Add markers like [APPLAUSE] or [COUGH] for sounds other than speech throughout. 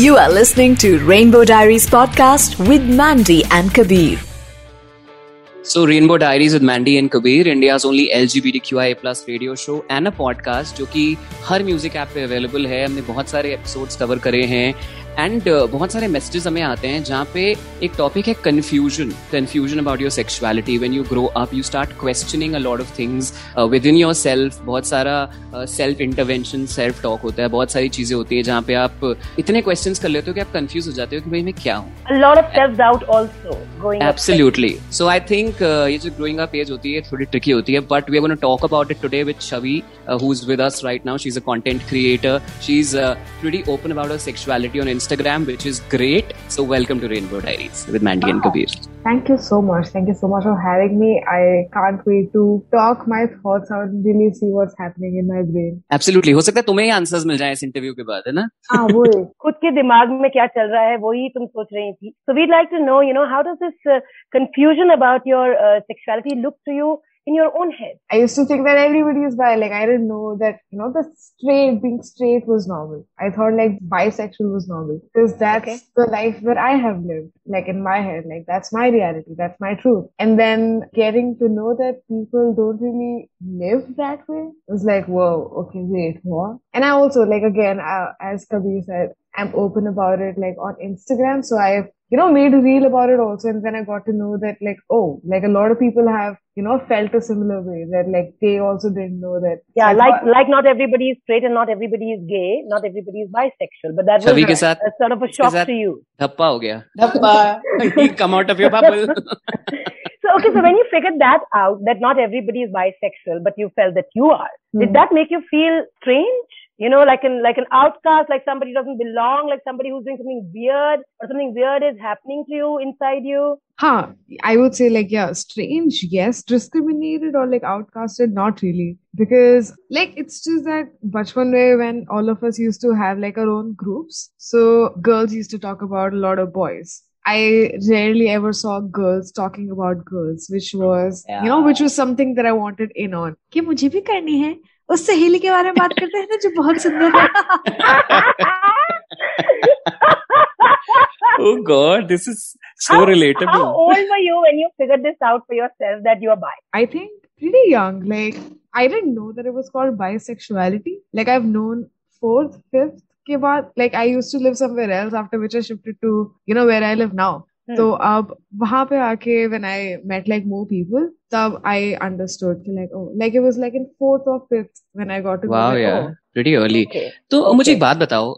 You are listening to Rainbow Diaries podcast with Mandy and Kabir. So, Rainbow Diaries with Mandy and Kabir, India's only LGBTQIA plus radio show and a podcast जो कि हर music app पे available है हमने बहुत सारे episodes cover करे हैं एंड uh, बहुत सारे मैसेजेस हमें आते हैं जहाँ पे एक टॉपिक है confusion confusion about your sexuality when you grow up you start questioning a lot of things within yourself बहुत सारा सेल्फ इंटरवेंशन सेल्फ टॉक होता है। बहुत सारी चीज़ें होती है जहाँ पे आप इतने क्वेश्चन कर लेते हो कि आप कंफ्यूज हो जाते हो कि भाई मैं क्या हूँ। एब्सोल्युटली सो आई थिंक ये जो ग्रोइंग अप एज होती है थोड़ी ट्रिकी होती है but we are gonna talk about it today with Chhavi who is with us right now she is a content creator she is pretty open about her sexuality on Instagram, which is great. So, welcome to Rainbow Diaries with Mandy oh, and Kabir. Thank you so much. Thank you so much for having me. I can't wait to talk my thoughts out and really see what's happening in my brain. Absolutely. हो सकता है तुम्हें ही answers मिल जाए इस interview के बाद है ना हाँ वो खुद के दिमाग में क्या चल रहा है वही तुम सोच रही थी So we'd like to know, you know, how does this uh, confusion about your uh, sexuality look to you in your own head. I used to think that everybody is bi. Like I didn't know that you know the straight being straight was normal. I thought like bisexual was normal because that's okay. the life that I have lived. Like in my head, like that's my reality. That's my truth. And then getting to know that people don't really live that way was like, whoa, okay, wait, what? And I also like again, uh, as Kabir said, I'm open about it like on Instagram. So I've, you know, made a reel about it also. And then I got to know that like, oh, like a lot of people have, you know, felt a similar way that like they also didn't know that. Yeah. Like, like, like not everybody is straight and not everybody is gay. Not everybody is bisexual, but that Chavi was a, a sort of a shock to you. Dhappa ho gaya. Dhappa. [LAUGHS] Come out of your bubble. [LAUGHS] so, okay. So when you figured that out, that not everybody is bisexual, but you felt that you are, hmm. did that make you feel strange? you know, like an like an outcast, like somebody doesn't belong, like somebody who's doing something weird or something weird is happening to you inside you? Huh. I would say like yeah, strange, yes. Discriminated or like outcasted, not really. Because like it's just that bachpan way when all of us used to have like our own groups. So girls used to talk about a lot of boys. I rarely ever saw girls talking about girls, which was, yeah. you know, which was something that I wanted in on. कि मुझे भी करनी है उस सहेली के बारे में बात करते हैं ना जो बहुत सुंदर है oh god this is so how, relatable how old were you when you figured this out for yourself that you are bi i think pretty young like i didn't know that it was called bisexuality like i've known fourth fifth के बाद like I used to live somewhere else after which I shifted to you know where I live now Hmm. तो अब वहाँ पे आके when I met like more people तब I understood कि like oh like it was like in fourth और fifth when I got to wow yeah pretty early तो मुझे एक बात बताओ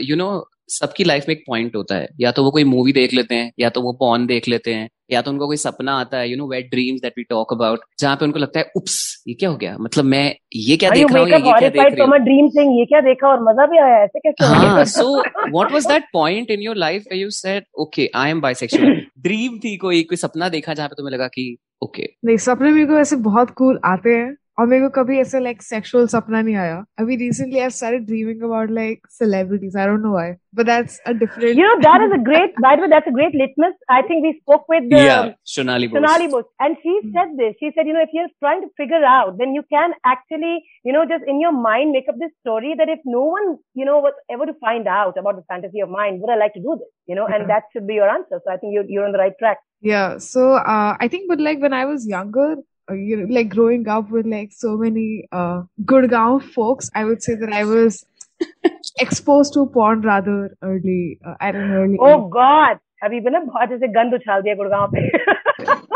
यू नो सबकी लाइफ में एक पॉइंट होता है। या तो वो कोई मूवी देख लेते हैं या तो वो पॉन देख लेते हैं या तो उनको कोई सपना आता है you know wait dreams that we talk about जहाँ पे उनको लगता है उप्स ये क्या हो गया? मतलब मैं ये क्या देख रहा हूँ ये क्या देख रही हूँ? ड्रीम सिंग ये क्या देखा और मज़ा भी आया ऐसे कैसे हाँ so what was that point in your life you said okay I am bisexual dream थी कोई कोई सपना देखा जहाँ पे तुम्हें लगा कि ओके okay. नहीं सपने मेरे को ऐसे बहुत कूल आते हैं। और मेरे को कभी ऐसे लाइक सेक्सुअल सपना नहीं आया अभी recently I started dreaming about like celebrities I don't know why but that's a different you know that is a great by the way that's a great litmus i think we spoke with the yeah Shonali Bose. Shonali Bose and she mm. said this she said you know if you're trying to figure out then you can actually you know just in your mind make up this story that if no one you know was ever to find out about the fantasy of mine would i like to do this you know yeah. and that should be your answer so i think you're, you're on the right track yeah so uh, i think but like when i was younger uh, you know, like growing up with like so many uh, Gurgaon folks, I would say that I was [LAUGHS] exposed to porn rather early uh, at an early. Oh age. God! अभी भी ना बहुत ऐसे गंद उछाल दिया गुड़गांव पे. [LAUGHS]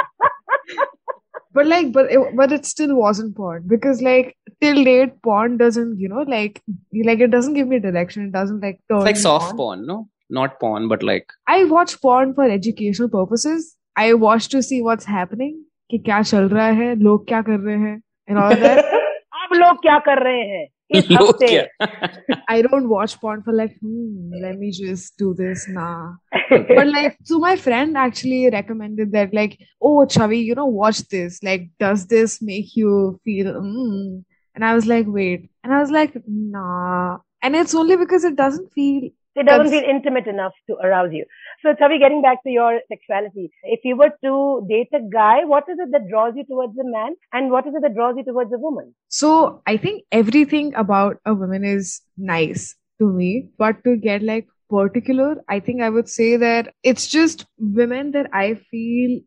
but like, but it, but it still wasn't porn because like till date, porn doesn't you know like like it doesn't give me direction. It doesn't like turn. It's like soft on. porn, no? Not porn, but like. I watch porn for educational purposes. I watch to see what's happening कि क्या चल रहा है लोग क्या कर रहे हैं एंड ऑल दैट अब लोग क्या कर रहे हैं इस हफ्ते I don't watch porn for like hmm, let me just do this nah but like so my friend actually recommended that like oh Chavi you know watch this like does this make you feel mm. and I was like wait and I was like nah and it's only because it doesn't feel it doesn't feel intimate enough to arouse you. So, Chavi, getting back to your sexuality, if you were to date a guy, what is it that draws you towards a man and what is it that draws you towards a woman? So, I think everything about a woman is nice to me, but to get like particular, I think I would say that it's just women that I feel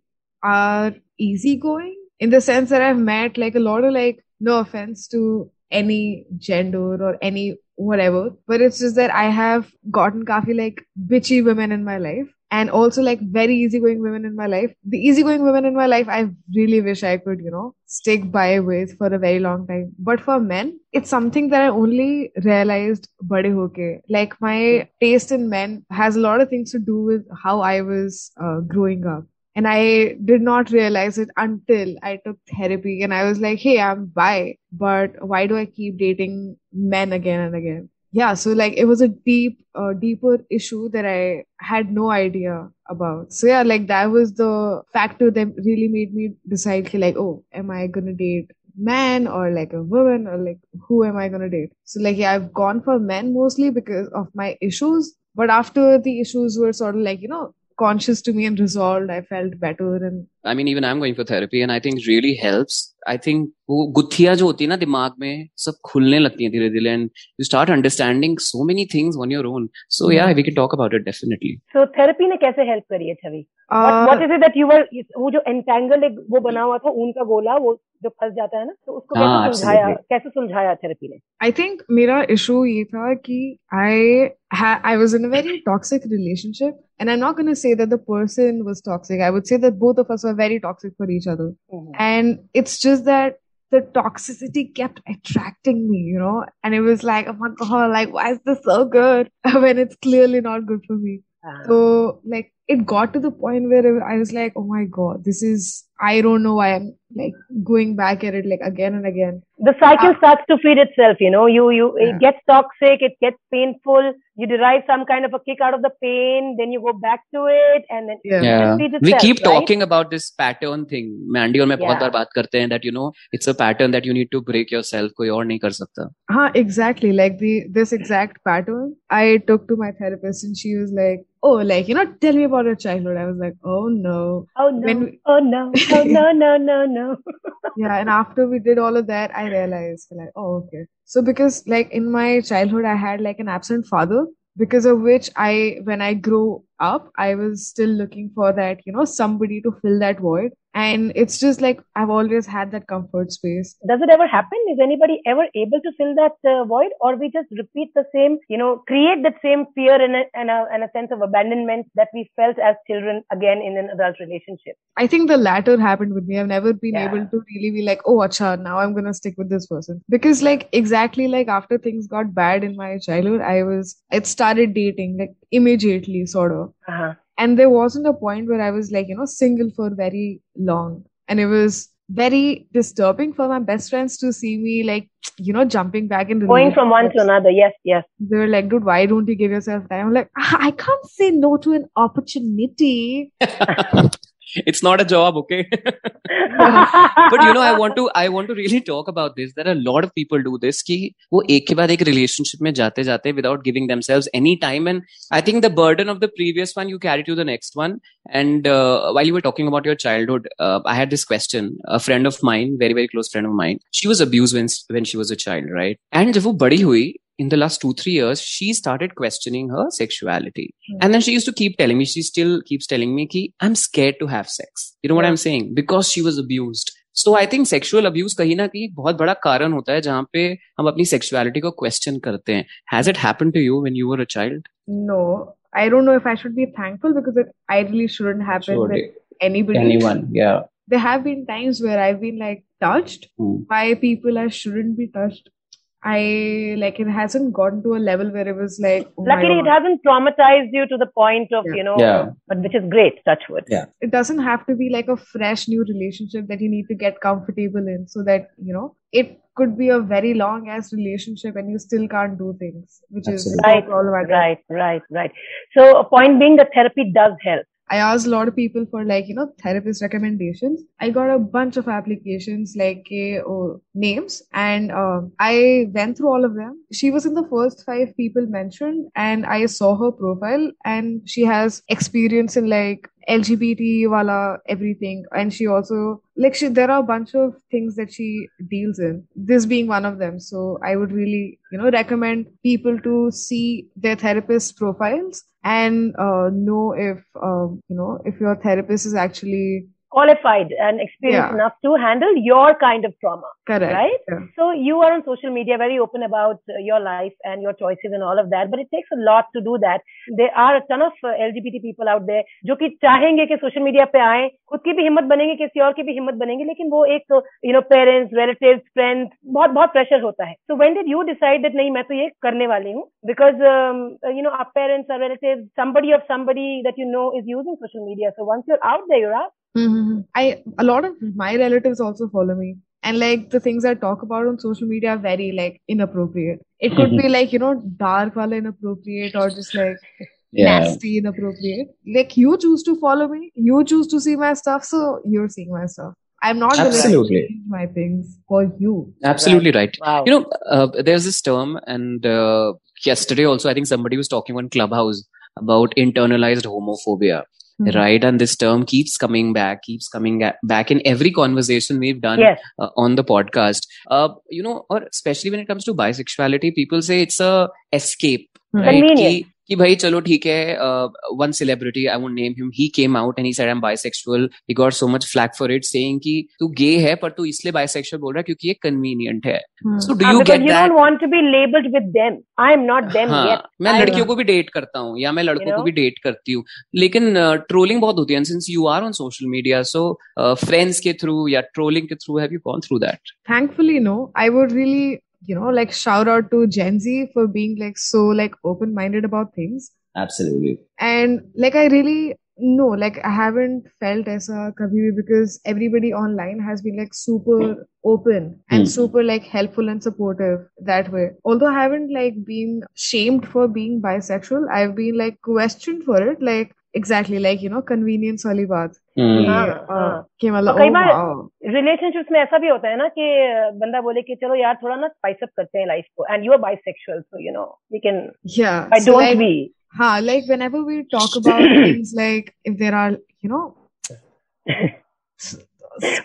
are easygoing in the sense that I've met like a lot of like, no offense to any gender or any whatever, but it's just that I have gotten kafi like bitchy women in my life and also like very easygoing women in my life. The easygoing women in my life, I really wish I could, you know, stick by with for a very long time. But for men, it's something that I only realized bade hoke. Like my taste in men has a lot of things to do with how I was uh, growing up. And I did not realize it until I took therapy and I was like, hey, I'm bi, but why do I keep dating men again and again? Yeah, so like it was a deep, uh, deeper issue that I had no idea about. So yeah, like that was the factor that really made me decide, like, oh, am I gonna date man or like a woman or like who am I gonna date? So like yeah, I've gone for men mostly because of my issues. But after the issues were sort of like, you know, conscious to me and resolved, I felt better. And I mean, even I'm going for therapy, and I think it really helps. I think वो गुत्थियाँ जो होती है ना दिमाग में सब खुलने लगती हैं धीरे धीरे and you start understanding so many things on your own so yeah we can talk about it definitely so therapy ने कैसे हेल्प करी है Chhavi what is it that you were वो जो एंटेंगल एक वो बना हुआ था ऊन का गोला वो जो फंस जाता है ना तो उसको कैसे हाँ, सुलझाया कैसे सुलझाया थेरेपी ने? आई थिंक मेरा इशू ये था कि आई I was in a very toxic relationship, and I'm not going to say that the person was toxic. I would say that both of us were very toxic for each other, mm-hmm. and it's just that the toxicity kept attracting me, you know, and it was like, oh my god, like why is this so good [LAUGHS] when it's clearly not good for me? Uh-huh. So like it got to the point where I was like, oh my god, this is I don't know why I'm like going back at it like again and again. The cycle uh, starts to feed itself, you know. You you yeah. it gets toxic, it gets painful. You derive some kind of a kick out of the pain, then you go back to it, and then yeah. yeah. Itself, we keep right? talking about this pattern thing. Mandy और मैं बहुत बार बात करते हैं that you know it's a pattern that you need to break yourself. कोई और नहीं कर सकता. हाँ, exactly. Like the this exact pattern I took to my therapist, and she was like, oh, like, you know, tell me about your childhood. I was like, oh no. Oh no. We, oh no. Oh no, [LAUGHS] no, no, no. yeah. And after we did all of that, I realized like, oh, okay. So because like in my childhood, I had like an absent father because of which I, when I grew up, I was still looking for that, you know, somebody to fill that void and it's just like i've always had that comfort space. Does it ever happen? Is anybody ever able to fill that uh, void? Or we just repeat the same you know create that same fear and a, and a, and a sense of abandonment that we felt as children again in an adult relationship? I think the latter happened with me. I've never been yeah. able to really be like oh acha now i'm gonna stick with this person. Because like exactly like after things got bad in my childhood i was it started dating like immediately sort of. Uh-huh and there wasn't a point where I was like, you know, single for very long. And it was very disturbing for my best friends to see me like, you know, jumping back and going from one to another. Yes, yes. They were like, dude, why don't you give yourself time? I'm like, ah, I can't say no to an opportunity. [LAUGHS] it's not a job okay? [LAUGHS] But you know i want to i want to really talk about this. There are a lot of people do this ki wo ek ke baad ek relationship mein jate jate without giving themselves any time. And i think the burden of the previous one you carry to the next one. And uh, while you were talking about your childhood uh, i had this question. A friend of mine very very close friend of mine she was abused when when she was a child right? And jab wo badi hui in the last two three years she started questioning her sexuality mm-hmm. and then she used to keep telling me she still keeps telling me ki i'm scared to have sex you know what yeah. i'm saying because she was abused so I think sexual abuse कहीं ना कहीं बहुत बड़ा कारण होता है जहाँ पे हम अपनी सेक्सुअलिटी को क्वेश्चन करते हैं has it happen to you when you were a child no I don't know if I should be thankful because it I really shouldn't happen with anybody anyone yeah there have been times where i've been like touched hmm. by people i shouldn't be touched I like it hasn't gotten to a level where it was like. Oh Luckily, it hasn't traumatized you to the point of yeah. you know, yeah. but which is great. Touch wood. Yeah, it doesn't have to be like a fresh new relationship that you need to get comfortable in, so that you know it could be a very long ass relationship and you still can't do things, which Absolutely. is right, right, right, right. So, a point being, that therapy does help. I asked a lot of people for like, you know, therapist recommendations. I got a bunch of applications like uh, names and uh, I went through all of them. She was in the first five people mentioned and I saw her profile and she has experience in like LGBT wala everything, and she also like she there are a bunch of things that she deals in. This being one of them. So I would really you know recommend people to see their therapist profiles and uh, know if um, you know if your therapist is actually qualified and experienced Yeah. enough to handle your kind of trauma correct. right Yeah. so you are on social media very open about uh, your life and your choices and all of that but it takes a lot to do that there are a ton of uh, lgbt people out there जो कि चाहेंगे कि social media पे आए खुद की भी हिम्मत बनेंगे किसी और की भी हिम्मत बनेंगे लेकिन वो एक you know parents relatives friends बहुत बहुत प्रेशर होता है so when did you decide that नहीं मैं तो ये करने वाली हूँ because you know our parents our relatives somebody of somebody that you know is using social media so once you're out there you're out Mhm. I a lot of my relatives also follow me, and like the things I talk about on social media are very like inappropriate. It could be like you know dark wala inappropriate or just like [LAUGHS] nasty inappropriate. Like you choose to follow me, you choose to see my stuff, so you're seeing my stuff. I'm not going to Absolutely. change my things for you. Absolutely right. wow You know, uh, there's this term, and uh, yesterday also, I think somebody was talking on Clubhouse about internalized homophobia, Hmm. right? And this term keeps coming back, keeps coming back in every conversation we've done yes uh, on the podcast. Uh, you know, or especially when it comes to bisexuality, people say it's a escape, Right? कि, कि भाई चलो ठीक है one celebrity I won't name him he came out and he said I am bisexual he got so much flak for it saying कि तू गे है पर तू इसलिए बाइसेक्सुअल बोल रहा है क्योंकि ये कन्वीनियंट है. So do Uh, you get that don't want to be labeled with them. I am not them हाँ yet. मैं लड़कियों को भी डेट करता हूँ या मैं लड़कों know? को भी डेट करती हूँ. लेकिन ट्रोलिंग बहुत होती है since you are on social media so friends के थ्रू या ट्रोलिंग के through have you gone through that Thankfully, no. I would really, you know like shout out to gen z for being like so like open minded about things. Absolutely. And like i really no like i haven't felt as a kabhi because everybody online has been like super open and mm. super like helpful and supportive that way. Although i haven't like been shamed for being bisexual i've been like questioned for it like exactly like you know convenience wali Hmm. कि, हाँ, uh, हाँ। कि मतलब तो कई oh बार- wow. Relationships में ऐसा भी होता है ना कि बंदा बोले कि चलो यार थोड़ा ना स्पाइस अप करते हैं लाइफ को and you are bisexual so you know we can Yeah. I so, don't like, we Huh, like whenever we talk about things like if there are, you know,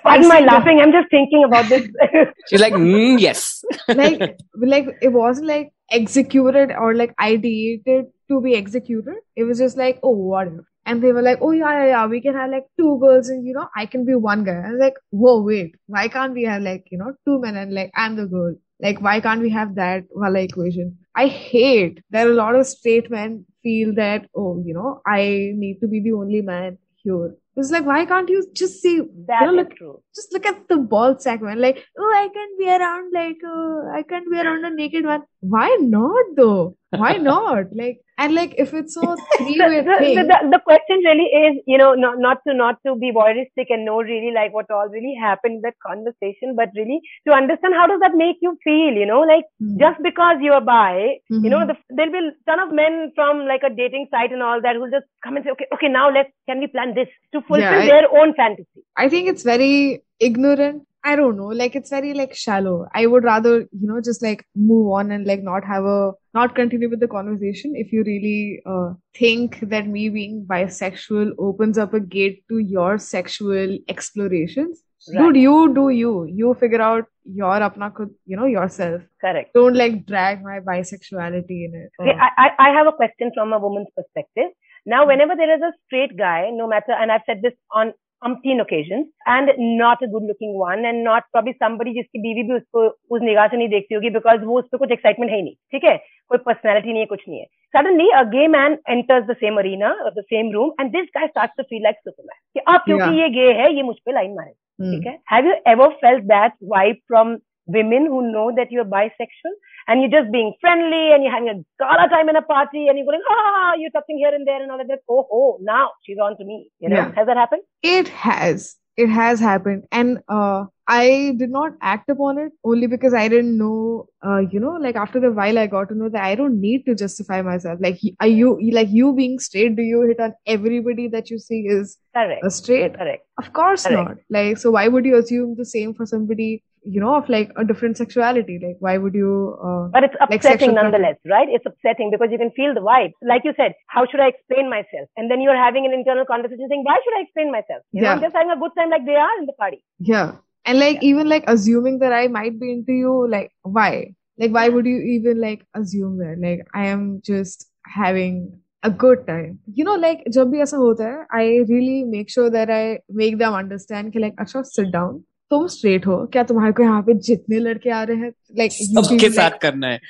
Pardon my spicy- laughing. I'm just thinking about this. [LAUGHS] She's like, mm, yes. [LAUGHS] like, like it wasn't like executed or like ideated to be executed. It was just like, oh, what if? And they were like, oh yeah, yeah, yeah, we can have like two girls and you know, I can be one guy. I was like, whoa, wait, why can't we have like, you know, two men and like I'm the girl? Like, why can't we have that wala equation? I hate that a lot of straight men feel that, oh, you know, I need to be the only man here. It's like, why can't you just see, That you know, look, true. just look at the ball sack man. Like, oh, I can be around like, uh, I can't be around a naked man. Why not though? Why not? Like, and like, if it's [LAUGHS] So, three-way the, thing, the, the question really is, you know, not, not to not to be voyeuristic and know really like what all really happened in that conversation, but really to understand how does that make you feel, you know, like Hmm. just because you're bi, you know, Mhm. the, there'll be a ton of men from like a dating site and all that who'll just come and say, okay, okay, now let's, can we plan this to fulfill I- their own fantasy? I think it's very ignorant. I don't know. Like it's very like shallow. I would rather, you know, just like move on and like not have a not continue with the conversation if you really uh, think that me being bisexual opens up a gate to your sexual explorations. Right. Dude, you do you. You figure out your apna khud, you know, yourself. Correct. Don't like drag my bisexuality in it. Okay, I, I have a question from a woman's perspective. Now, whenever there is a straight guy, no matter, and I've said this on umpteen occasions, and not a good looking one, and not probably somebody जिसकी बीवी भी उसको उस निगाह से नहीं देखती होगी because वो उस पर कुछ excitement है ही नहीं, ठीक है? कोई personality नहीं है, कुछ नहीं है. Suddenly, a gay man enters the same arena or the same room, and this guy starts to feel like Superman. कि अब क्योंकि Yeah. ये gay है, ये मुझ पे line मारे. Hmm. ठीक है? Have you ever felt that vibe from women who know that you're bisexual and you're just being friendly and you're having a gala time in a party and you're going, ah, you're touching here and there and all of that. Oh, oh, now she's on to me. You know, Yeah. has that happened? It has. It has happened. And uh, I did not act upon it only because I didn't know, uh, you know, like after a while I got to know that I don't need to justify myself. Like, are you, like you being straight, do you hit on everybody that you see is Correct. a straight? Correct. Of course Correct. not. Like, so why would you assume the same for somebody you know of like a different sexuality. Like why would you uh, but it's upsetting like nonetheless right? It's upsetting because you can feel the vibe like you said how should i explain myself? And then you're having an internal conversation saying why should i explain myself? You yeah. know i'm just having a good time like they are in the party. Yeah. And like yeah. even like assuming that i might be into you like why? Like why would you even like assume that? Like i am just having a good time. You know like i really make sure that i make them understand ki, like Ashraf, sit down. तुम straight हो। क्या तुम्हारे को यहाँ पे जितने लड़के आ रहे हैं like सबके साथ करना है।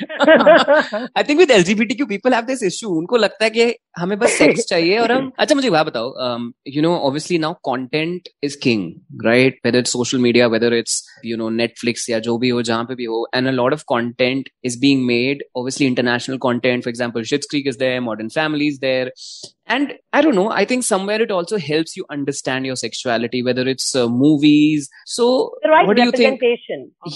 I think with LGBTQ people have this issue उनको लगता है कि हमें बस सेक्स [LAUGHS] चाहिए और हम अच्छा मुझे बात बताओ you know obviously now content is king right whether it's social media whether it's you know Netflix या जो भी हो जहाँ पे भी हो and a lot of content is being made obviously international content for example Schitt's Creek is there Modern Family is there and i don't know i think somewhere it also helps you understand your sexuality whether it's uh, movies. So the right what do you think?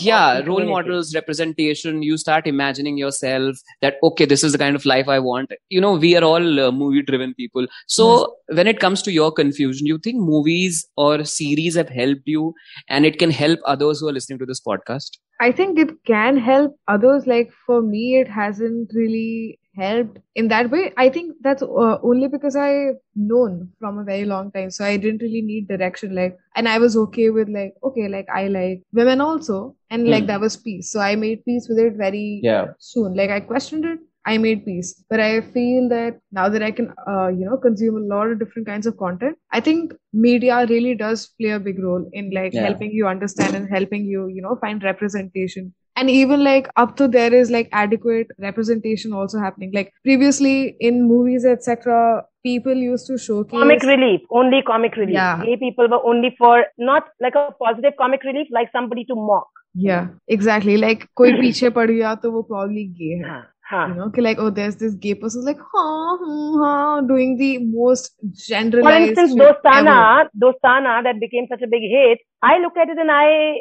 yeah role models representation you start imagining yourself that okay this is the kind of life i want. You know we are all uh, movie driven people. So when it comes to your confusion you think movies or series have helped you and it can help others who are listening to this podcast? I think it can help others. Like for me, it hasn't really helped in that way. I think that's uh, only because I've known from a very long time. So I didn't really need direction. Like, and I was okay with like, okay, like I like women also. And like Hmm. that was peace. So I made peace with it very yeah soon. Like I questioned it. I made peace. But I feel that now that I can, uh, you know, consume a lot of different kinds of content, I think media really does play a big role in like Yeah. helping you understand and helping you, you know, find representation and even like up to there is like adequate representation also happening like previously in movies etc people used to showcase comic relief only comic relief yeah. gay people were only for not like a positive comic relief like somebody to mock yeah exactly like koi [CLEARS THROAT] piche pad gaya to wo probably gay hai Huh. You know, like oh, there's this gay person like ha ha doing the most generalized. For instance, Dostana, ever. Dostana that became such a big hit. I look at it and I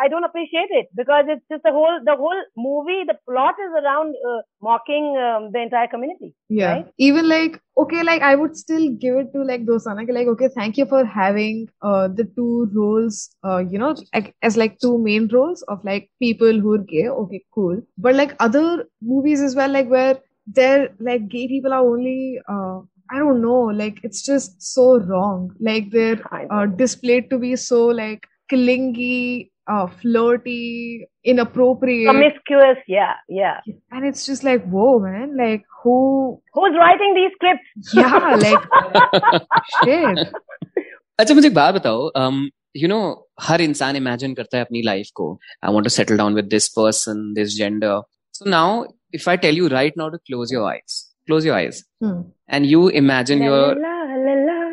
I don't appreciate it because it's just the whole, the whole movie, the plot is around uh, mocking um, the entire community. Yeah. right? Even like, okay, like I would still give it to like Dostana. ki Like, okay, thank you for having uh the two roles, uh, you know, like, as like two main roles of like people who are gay. Okay, cool. But like other movies as well, like where they're like gay people are only uh I don't know, like it's just so wrong. Like they're uh, displayed to be so like clingy, uh, flirty, inappropriate, Promiscuous, yeah, yeah. and it's just like, whoa, man, like who? Who's writing these scripts? Yeah, like [LAUGHS] shit. अच्छा मुझे एक बात बताओ um, you know हर इंसान imagine करता है अपनी life को I want to settle down with this person this gender so now if I tell you right now to close your eyes close your eyes Hmm. and you imagine La,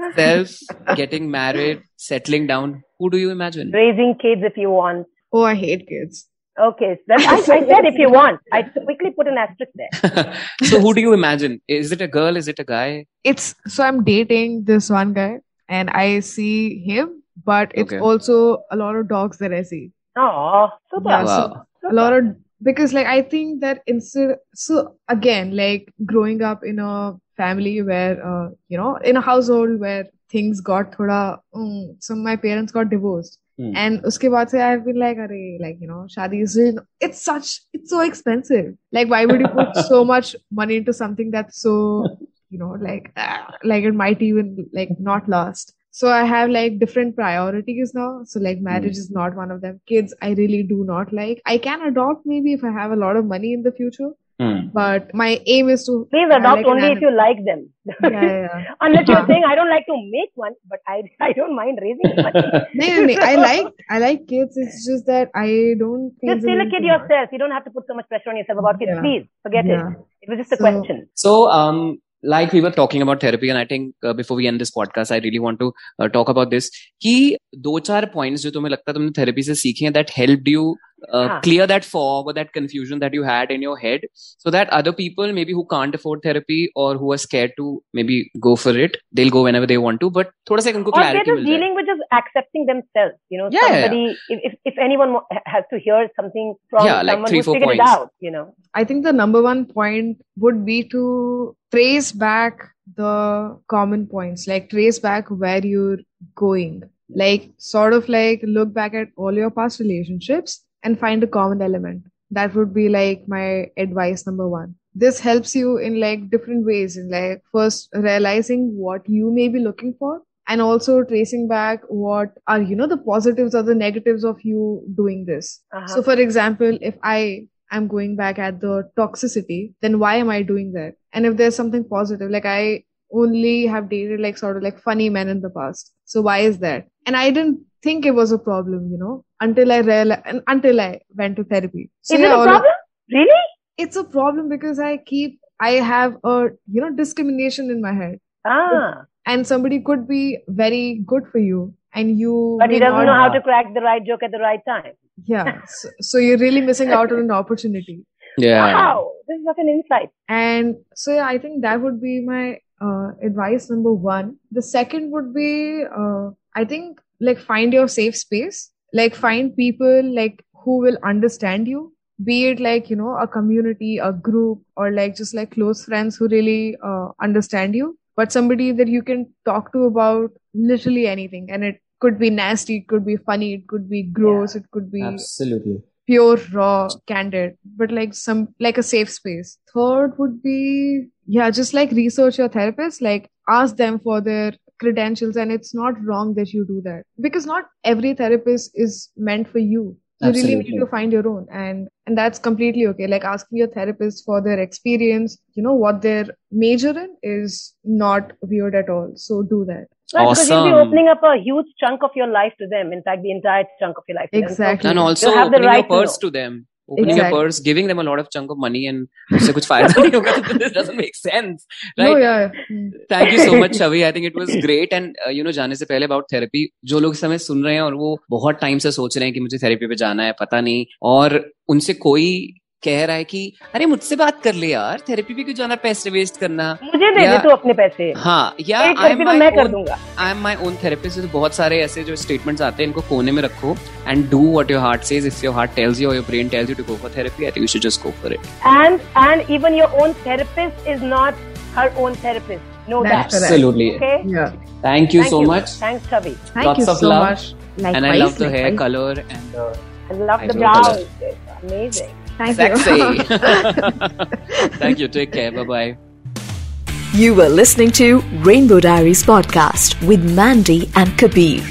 yourself getting married settling down who do you imagine Raising kids if you want. Oh, I hate kids. Okay, so that, I, I said if you want. I quickly put an asterisk there. [LAUGHS] so who do you imagine is it a girl is it a guy It's so I'm dating this one guy, and I see him, but it's Okay. also a lot of dogs that I see. Oh, super. Yeah, so- wow A lot of because like I think that instead so again like growing up in a family where uh, you know in a household where things got thoda mm, so my parents got divorced. Hmm. and uske baad se I've been like Arey, like you know shadi is it's such it's so expensive. Like why would you put [LAUGHS] so much money into something that's so you know like ah, like it might even like not last? So i have like different priorities now. So like marriage is not one of them. Kids i really do not like. I can adopt maybe if i have a lot of money in the future Mm. But my aim is to please adopt like only an if you like them. Yeah, yeah. [LAUGHS] Unless you're saying I don't like to make one, but I I don't mind raising [LAUGHS] no, no, I like I like kids. It's just that I don't. You're still a kid yourself. You don't have to put so much pressure on yourself about kids. Yeah. Please forget it. It was just a so, question. So um, like we were talking about therapy and i think uh, before we end this podcast i really want to uh, talk about this ki do char points jo tumhe lagta tumne therapy se seekhe that helped you uh, clear that fog or that confusion that you had in your head so that other people maybe who can't afford therapy or who are scared to maybe go for it they'll go whenever they want to but thoda sa unko clarity they're just dealing with just accepting themselves you know yeah. somebody if, if anyone has to hear something from yeah, someone like three, who's figured points. it out you know i think the number one point would be to trace back the common points like trace back where you're going like sort of like look back at all your past relationships and find a common element. That would be like my advice number one. This helps you in like different ways in like first realizing what you may be looking for and also tracing back what are you know the positives or the negatives of you doing this Uh-huh. so for example if i am going back at the toxicity then why am i doing that and if there's something positive like i only have dated like sort of like funny men in the past so why is that and i didn't think it was a problem you know until i realized until i went to therapy so Is yeah, it a problem? Really? it's a problem because i keep i have a you know discrimination in my head Ah. and somebody could be very good for you and you But he may doesn't not- know how to crack the right joke at the right time. [LAUGHS] yeah so, so you're really missing out on an opportunity Yeah. Wow. This is such an insight. and so yeah i think that would be my uh, advice number one the second would be uh, i think like find your safe space. Like find people like who will understand you. Be it like you know a community a group or like just like close friends who really uh, understand you. But somebody that you can talk to about literally anything. And it could be nasty it could be funny it could be gross it could be Absolutely. pure raw candid. But like some like a safe space. Third would be yeah just like research your therapist. Like ask them for their credentials and it's not wrong that you do that because not every therapist is meant for you you really need to find your own and and that's completely okay like asking your therapist for their experience you know what they're major in is not weird at all so do that Right, because you'll be opening up a huge chunk of your life to them. In fact, the entire chunk of your life. to them. So Exactly. And also have the opening right your purse know. to them. Opening Exactly. a purse, giving them a lot of chunk of money and उससे कुछ फ़ायदा नहीं होगा तो this doesn't make sense. right no yeah Hmm. Thank you so much, Shavi. I think it was great. And uh, you know, जाने से पहले about therapy, जो लोग इस समय सुन रहे हैं और वो बहुत टाइम से सोच रहे हैं कि मुझे थेरेपी पे जाना है, पता नहीं, और उनसे कोई कह रहा है कि अरे मुझसे बात कर ले यार थेरेपी भी क्यों जाना पैसे वेस्ट करना? मुझे दे दे तू अपने पैसे। हाँ या तो मैं कर दूँगा। I am my own therapist बहुत सारे ऐसे जो स्टेटमेंट्स आते हैं इनको कोने में रखो and do what your heart says if your heart tells you your brain tells you to go for therapy I think you should just go for it and and even your own therapist is not her own therapist know that absolutely thank you so much thanks Kavi thank you so much and I love the hair colour and I love the brows amazing. Thank sexy. you. [LAUGHS] Thank you. Take care. Bye bye. You were listening to Rainbow Diaries podcast with Mandy and Kabir.